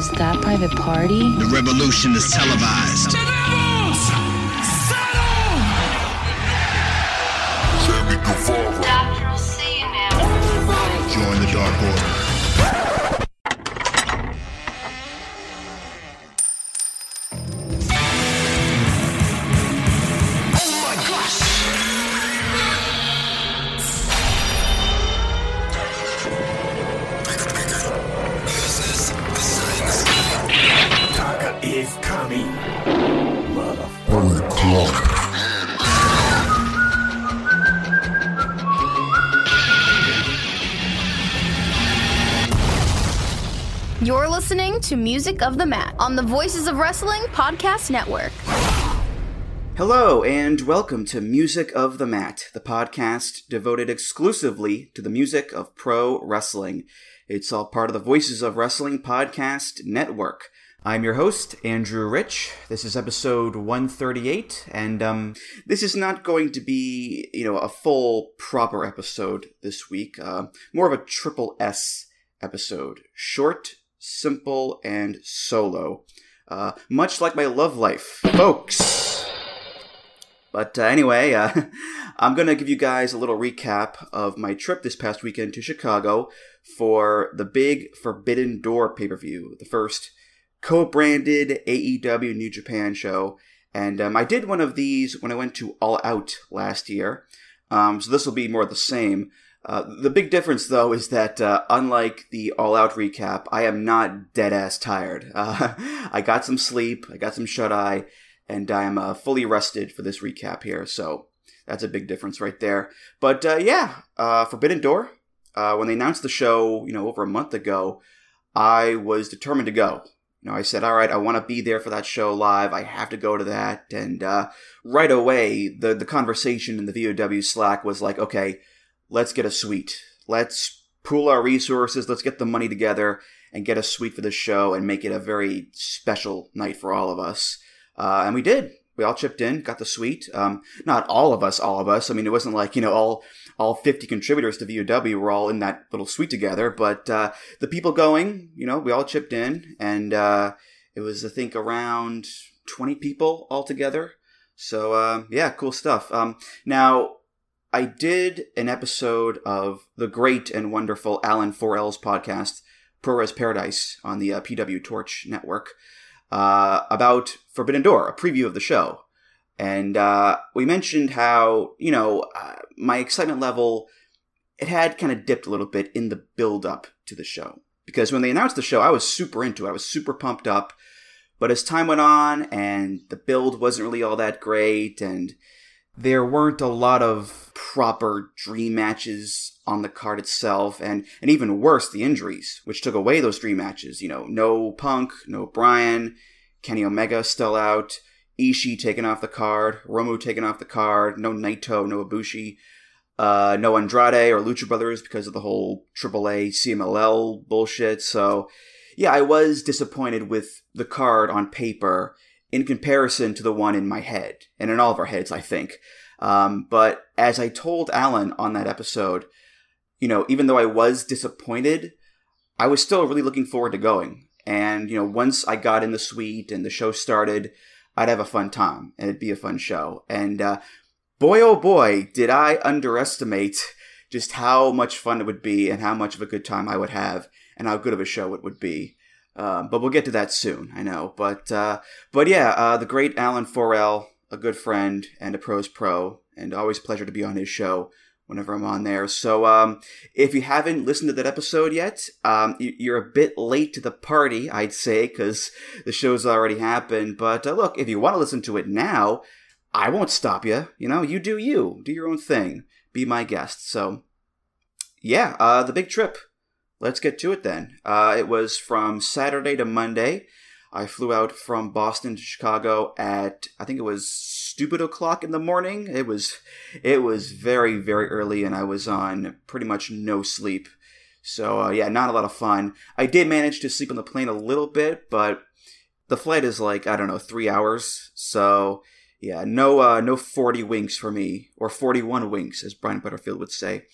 Is that private party? The revolution is televised. To Music of the Mat on the Voices of Wrestling Podcast Network. Hello, and welcome to Music of the Mat, the podcast devoted exclusively to the music of pro wrestling. It's all part of the Voices of Wrestling Podcast Network. I'm your host, Andrew Rich. This is episode 138, and um, this is not going to be, you know, a full, proper episode this week. Uh, more of a triple S episode. Short, simple, and solo. Uh, much like my love life, folks. But uh, anyway, uh, I'm going to give you guys a little recap of my trip this past weekend to Chicago for the big Forbidden Door pay per view, the first co branded AEW New Japan show. And um, I did one of these when I went to All Out last year. Um, so this will be more the same. Uh, the big difference, though, is that uh, unlike the All Out recap, I am not dead ass tired. Uh, I got some sleep, I got some shut eye, and I am uh, fully rested for this recap here. So that's a big difference right there. But uh, yeah, Forbidden Door. When they announced the show, you know, over a month ago, I was determined to go. You know, I said, all right, I want to be there for that show live. I have to go to that. And right away, the the conversation in the VOW Slack was like, okay, let's get a suite. Let's pool our resources. Let's get the money together and get a suite for the show and make it a very special night for all of us. Uh, and we did. We all chipped in, got the suite. Um, not all of us, all of us. I mean, it wasn't like you know all all 50 contributors to VOW were all in that little suite together. But uh, the people going, you know, we all chipped in, and uh, it was I think around 20 people altogether. So uh, yeah, cool stuff. Um, now I did an episode of the great and wonderful Alan 4L's podcast, ProRes Paradise, on the uh, PW Torch network, uh, about Forbidden Door, a preview of the show. And uh, we mentioned how, you know, uh, my excitement level, it had kind of dipped a little bit in the build up to the show. Because when they announced the show, I was super into it. I was super pumped up. But as time went on and the build wasn't really all that great and there weren't a lot of proper dream matches on the card itself and and even worse the injuries which took away those dream matches. You know no punk no brian kenny omega still out Ishii taken off the card hiromu taken off the card no naito no ibushi uh, no andrade or lucha brothers because of the whole aaa cmll bullshit. So yeah i was disappointed with the card on paper in comparison to the one in my head and in all of our heads, I think. Um, but as I told Alan on that episode, you know, even though I was disappointed, I was still really looking forward to going. And, you know, once I got in the suite and the show started, I'd have a fun time and it'd be a fun show. And uh, boy, oh boy, did I underestimate just how much fun it would be and how much of a good time I would have and how good of a show it would be. Um, but we'll get to that soon, I know. But uh, but yeah, uh, the great Alan Forel, a good friend and a pros pro, and always pleasure to be on his show whenever I'm on there. So um, if you haven't listened to that episode yet, um, you're a bit late to the party, I'd say, because the show's already happened. But uh, look, if you want to listen to it now, I won't stop you. You know, you do you, do your own thing, be my guest. So yeah, uh, the big trip. Let's get to it then. Uh, it was from Saturday to Monday. I flew out from Boston to Chicago at I think it was stupid o'clock in the morning. It was it was very very early, and I was on pretty much no sleep. So uh, yeah, not a lot of fun. I did manage to sleep on the plane a little bit, but the flight is like I don't know three hours. So yeah, no uh, no forty winks for me, or forty one winks, as Brian Butterfield would say.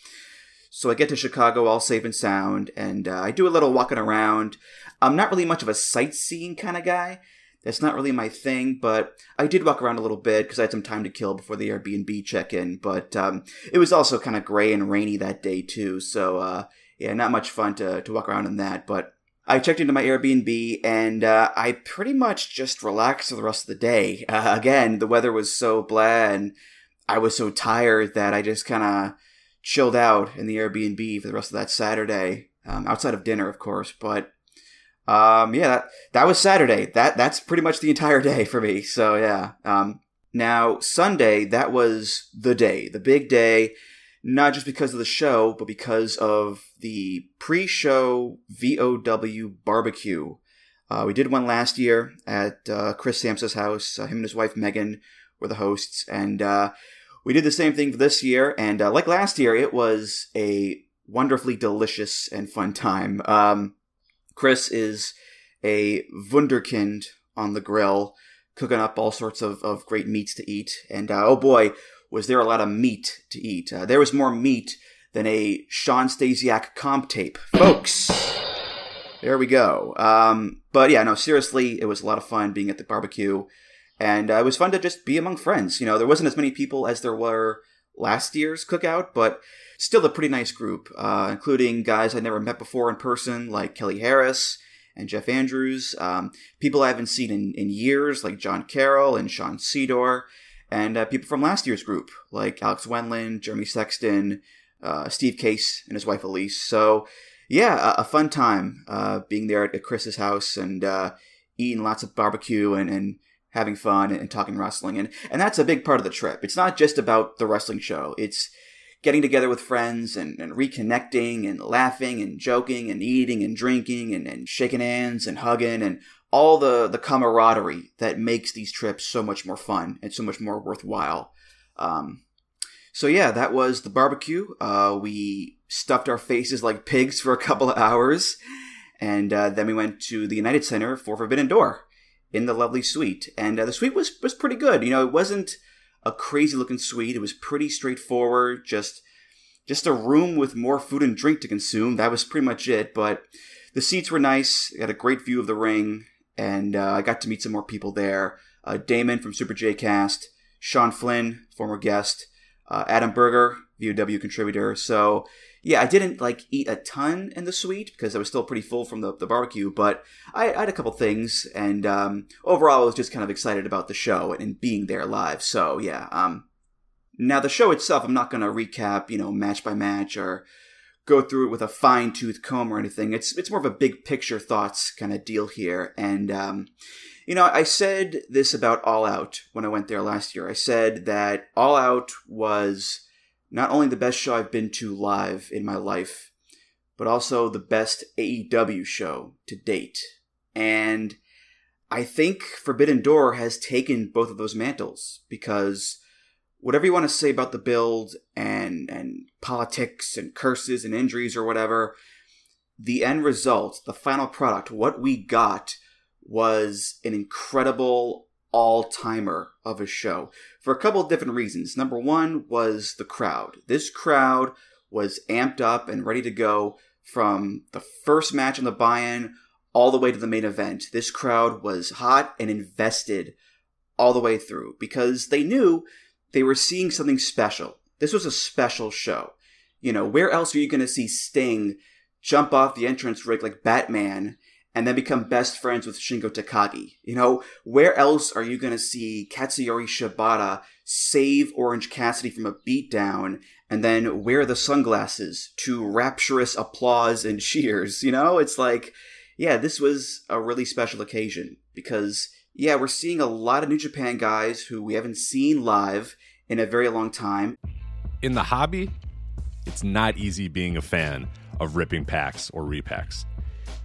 So I get to Chicago all safe and sound, and uh, I do a little walking around. I'm not really much of a sightseeing kind of guy. That's not really my thing, but I did walk around a little bit because I had some time to kill before the Airbnb check in. But um, it was also kind of gray and rainy that day, too. So, uh, yeah, not much fun to, to walk around in that. But I checked into my Airbnb and uh, I pretty much just relaxed for the rest of the day. Uh, again, the weather was so blah and I was so tired that I just kind of chilled out in the Airbnb for the rest of that Saturday, um, outside of dinner, of course. But um, yeah, that, that was Saturday. That that's pretty much the entire day for me. So yeah. Um, now Sunday, that was the day, the big day, not just because of the show, but because of the pre-show VOW barbecue. Uh, we did one last year at uh, Chris Samsky's house. Uh, him and his wife Megan were the hosts, and uh, we did the same thing this year. And uh, like last year, it was a wonderfully delicious and fun time. Um, Chris is a wunderkind on the grill, cooking up all sorts of, of great meats to eat. And uh, oh boy, was there a lot of meat to eat. Uh, there was more meat than a Shawn Stasiak comp tape. Folks! There we go. Um, but yeah, no, seriously, it was a lot of fun being at the barbecue. And uh, it was fun to just be among friends. You know, there wasn't as many people as there were last year's cookout, but still a pretty nice group, uh, including guys I never met before in person, like Kelly Harris and Jeff Andrews, um, people I haven't seen in, in years, like John Carroll and Sean Sedor, and uh, people from last year's group, like Alex Wendland, Jeremy Sexton, uh, Steve Case, and his wife Elise. So, yeah, a, a fun time uh, being there at, Chris's house and uh, eating lots of barbecue and, and having fun and, talking wrestling. And, and that's a big part of the trip. It's not just about the wrestling show. It's getting together with friends and, and reconnecting and laughing and joking and eating and drinking and, and shaking hands and hugging and all the, the camaraderie that makes these trips so much more fun and so much more worthwhile. Um, so yeah, that was the barbecue. Uh, we stuffed our faces like pigs for a couple of hours, and uh, then we went to the United Center for Forbidden Door in the lovely suite. And uh, the suite was was pretty good. You know, it wasn't a crazy looking suite. It was pretty straightforward, just just a room with more food and drink to consume. That was pretty much it. But the seats were nice. It had a great view of the ring, and uh, I got to meet some more people there. Uh, Damon from Super J Cast, Sean Flynn, former guest, uh, Adam Berger, VOW contributor. So yeah, I didn't like eat a ton in the suite because I was still pretty full from the, the barbecue, but I, I had a couple things, and um, overall, I was just kind of excited about the show and, being there live. So yeah, um, now the show itself, I'm not going to recap, you know, match by match or go through it with a fine tooth comb or anything. It's it's more of a big picture thoughts kind of deal here, and um, you know, I said this about All Out when I went there last year. I said that All Out was not only the best show I've been to live in my life, but also the best AEW show to date. And I think Forbidden Door has taken both of those mantles because whatever you want to say about the build and and politics and curses and injuries or whatever, the end result, the final product, what we got was an incredible all timer of a show for a couple of different reasons. Number one was the crowd. This crowd was amped up and ready to go from the first match on the buy in all the way to the main event. This crowd was hot and invested all the way through because they knew they were seeing something special. This was a special show. You know, where else are you going to see Sting jump off the entrance rig like Batman and then become best friends with Shingo Takagi? You know, where else are you going to see Katsuyori Shibata save Orange Cassidy from a beatdown and then wear the sunglasses to rapturous applause and cheers? You know, it's like, yeah, this was a really special occasion because yeah, we're seeing a lot of New Japan guys who we haven't seen live in a very long time. In the hobby, it's not easy being a fan of ripping packs or repacks.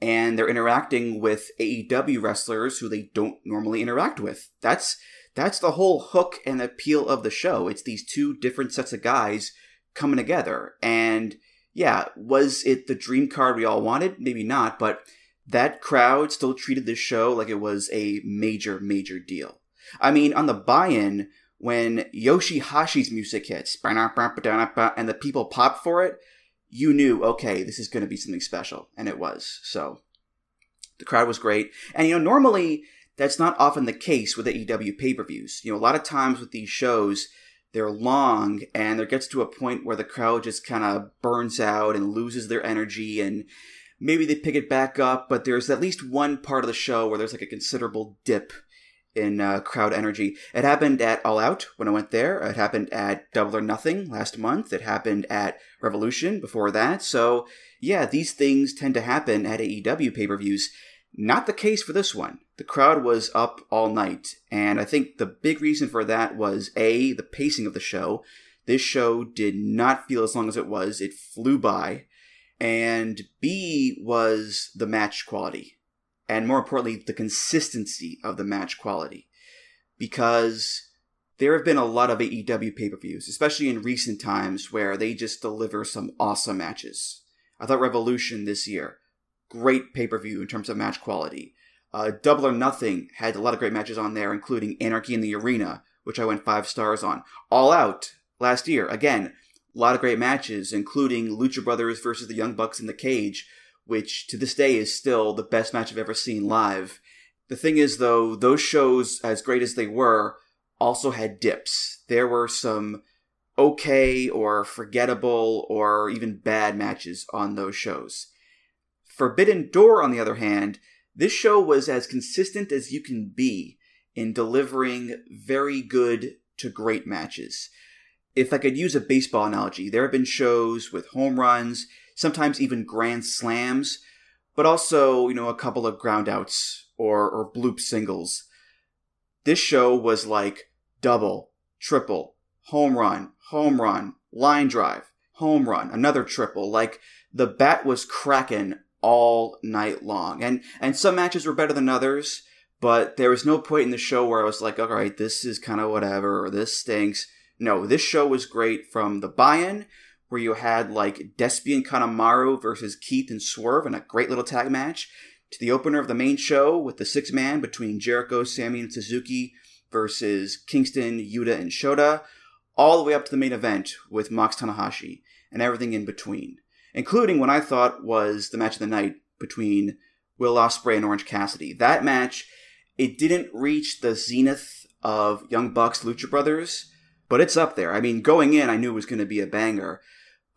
and they're interacting with AEW wrestlers who they don't normally interact with. That's that's the whole hook and appeal of the show. It's these two different sets of guys coming together. And yeah, was it the dream card we all wanted? Maybe not, but that crowd still treated this show like it was a major, major deal. I mean, on the buy-in, when Yoshi-Hashi's music hits, and the people pop for it, you knew, okay, this is going to be something special. And it was. So the crowd was great. And, you know, normally that's not often the case with AEW pay per views. You know, a lot of times with these shows, they're long and there gets to a point where the crowd just kind of burns out and loses their energy and maybe they pick it back up, but there's at least one part of the show where there's like a considerable dip in uh, crowd energy. It happened at All Out when I went there. It happened at Double or Nothing last month. It happened at Revolution before that. So, yeah, these things tend to happen at AEW pay per views. Not the case for this one. The crowd was up all night, and I think the big reason for that was A, the pacing of the show. This show did not feel as long as it was, it flew by. And B was the match quality and more importantly, the consistency of the match quality. Because there have been a lot of AEW pay per views, especially in recent times, where they just deliver some awesome matches. I thought Revolution this year, great pay per view in terms of match quality. Uh, Double or Nothing had a lot of great matches on there, including Anarchy in the Arena, which I went five stars on. All Out last year, again, a lot of great matches, including Lucha Brothers versus the Young Bucks in the Cage, which to this day is still the best match I've ever seen live. The thing is, though, those shows, as great as they were, also had dips. There were some okay or forgettable or even bad matches on those shows. Forbidden Door, on the other hand, this show was as consistent as you can be in delivering very good to great matches. If I could use a baseball analogy, there have been shows with home runs sometimes even grand slams, but also, you know, a couple of groundouts or, or bloop singles. This show was like double, triple, home run, home run, line drive, home run, another triple. Like the bat was cracking all night long. And and some matches were better than others, but there was no point in the show where I was like, all right, this is kind of whatever, or this stinks. No, this show was great from the buy-in where you had like Despian Kanemaru versus Keith and Swerve in a great little tag match, to the opener of the main show with the six man between Jericho, Sammy, and Suzuki versus Kingston, Yuta, and Shota, all the way up to the main event with Mox Tanahashi and everything in between, including what I thought was the match of the night between Will Ospreay and Orange Cassidy. That match, it didn't reach the zenith of Young Bucks Lucha Brothers, but it's up there. I mean, going in, I knew it was going to be a banger.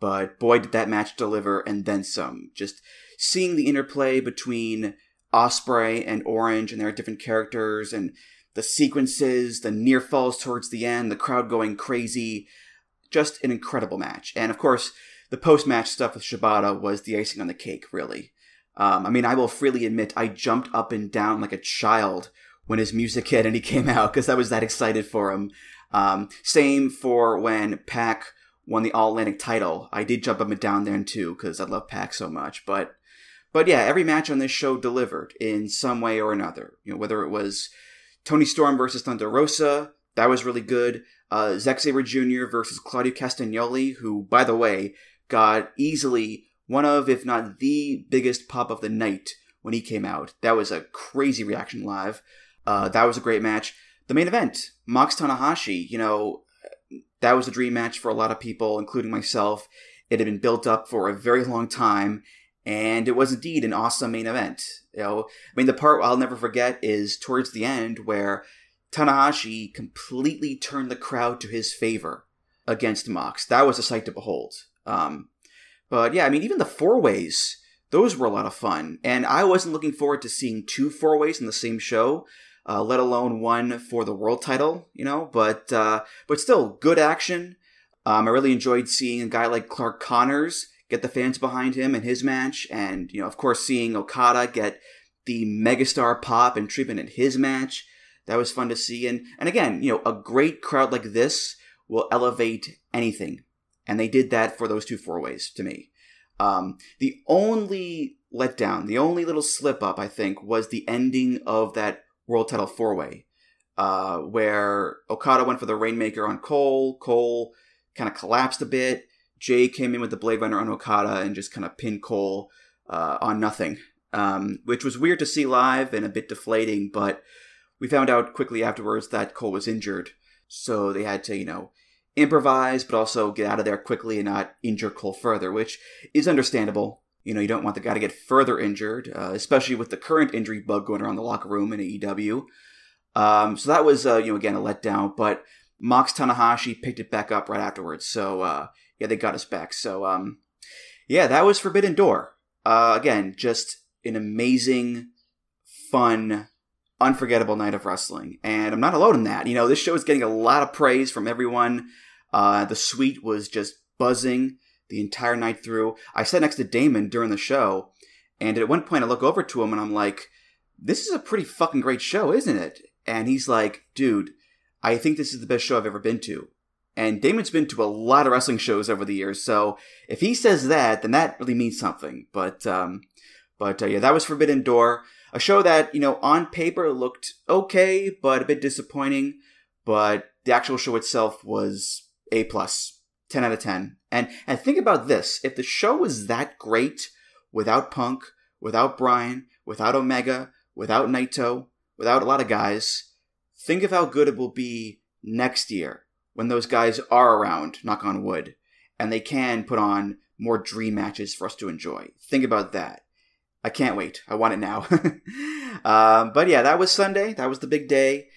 But boy, did that match deliver and then some. Just seeing the interplay between Ospreay and Orange and their different characters and the sequences, the near falls towards the end, the crowd going crazy. Just an incredible match. And of course, the post match stuff with Shibata was the icing on the cake, really. Um, I mean, I will freely admit I jumped up and down like a child when his music hit and he came out because I was that excited for him. Um, same for when Pac won the All Atlantic title. I did jump up and down then too because I love Pac so much. But but yeah, every match on this show delivered in some way or another. You know, whether it was Toni Storm versus Thunder Rosa, that was really good. Uh, Zack Sabre Jr. versus Claudio Castagnoli, who, by the way, got easily one of, if not the biggest pop of the night when he came out. That was a crazy reaction live. Uh, that was a great match. The main event, Mox Tanahashi, you know, that was a dream match for a lot of people, including myself. It had been built up for a very long time, and it was indeed an awesome main event. You know, I mean, the part I'll never forget is towards the end where Tanahashi completely turned the crowd to his favor against Mox. That was a sight to behold. Um, but yeah, I mean, even the four ways, those were a lot of fun. And I wasn't looking forward to seeing two four ways in the same show, uh, let alone one for the world title, you know, but, uh, but still, good action. Um, I really enjoyed seeing a guy like Clark Connors get the fans behind him in his match. And, you know, of course, seeing Okada get the megastar pop and treatment in his match. That was fun to see. And, and again, you know, a great crowd like this will elevate anything. And they did that for those two four ways to me. Um, the only letdown, the only little slip up, I think, was the ending of that world title four way, uh, where Okada went for the Rainmaker on Cole. Cole kind of collapsed a bit. Jay came in with the Blade Runner on Okada and just kind of pinned Cole uh, on nothing, um, which was weird to see live and a bit deflating. But we found out quickly afterwards that Cole was injured, so they had to, you know, improvise, but also get out of there quickly and not injure Cole further, which is understandable. You know, you don't want the guy to get further injured, uh, especially with the current injury bug going around the locker room in AEW. Um, so that was, uh, you know, again, a letdown, but Mox Tanahashi picked it back up right afterwards. So, uh, yeah, they got us back. So, um, yeah, that was Forbidden Door. Uh, again, just an amazing, fun, unforgettable night of wrestling. And I'm not alone in that. You know, this show is getting a lot of praise from everyone. Uh, the suite was just buzzing the entire night through. I sat next to Damon during the show, and at one point I look over to him and I'm like, this is a pretty fucking great show, isn't it? And he's like, dude, I think this is the best show I've ever been to. And Damon's been to a lot of wrestling shows over the years, so if he says that, then that really means something. But, um, but uh, yeah, that was Forbidden Door, a show that you know on paper looked okay, but a bit disappointing. But the actual show itself was a plus, ten out of ten. And and think about this: if the show was that great without Punk, without Bryan, without Omega, without Naito, without a lot of guys, think of how good it will be next year when those guys are around, knock on wood, and they can put on more dream matches for us to enjoy. Think about that. I can't wait. I want it now. um, but yeah, that was Sunday. That was the big day.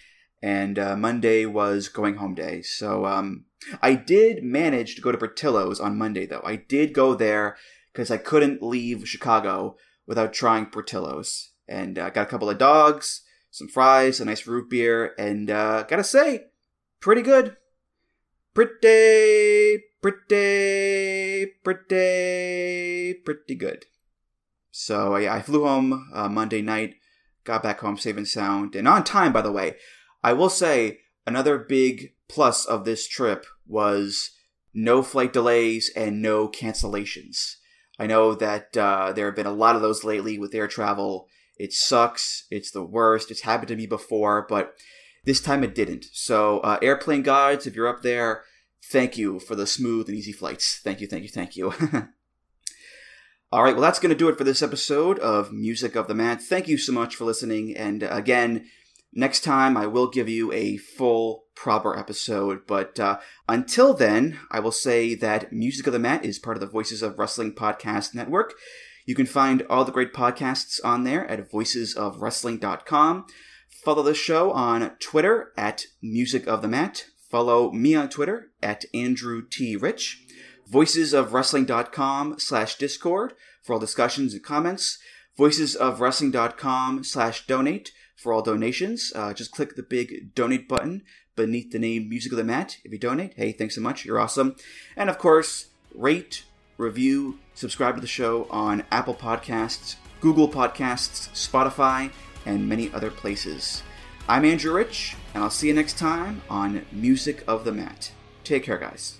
And uh, Monday was going home day. So um, I did manage to go to Portillo's on Monday, though. I did go there because I couldn't leave Chicago without trying Portillo's. And I uh, got a couple of dogs, some fries, a nice root beer, and uh, gotta say, pretty good pretty, pretty, pretty, pretty good. So I flew home uh, Monday night, got back home safe and sound, and on time. By the way, I will say another big plus of this trip was no flight delays and no cancellations. I know that uh, there have been a lot of those lately with air travel. It sucks. It's the worst. It's happened to me before, but this time it didn't. So, uh, airplane guides, if you're up there, thank you for the smooth and easy flights. Thank you, thank you, thank you. All right, well, that's going to do it for this episode of Music of the Mat. Thank you so much for listening. And uh, again, next time I will give you a full, proper episode. But uh, until then, I will say that Music of the Mat is part of the Voices of Wrestling Podcast Network. You can find all the great podcasts on there at voicesofwrestling.com. Follow the show on Twitter at Music of the Mat. Follow me on Twitter at Andrew T. Rich. Voicesofwrestling.com slash Discord for all discussions and comments. Voicesofwrestling.com slash donate for all donations. Uh, just click the big donate button beneath the name Music of the Mat if you donate. Hey, thanks so much. You're awesome. And of course, rate, review, subscribe to the show on Apple Podcasts, Google Podcasts, Spotify, and many other places. I'm Andrew Rich, and I'll see you next time on Music of the Mat. Take care, guys.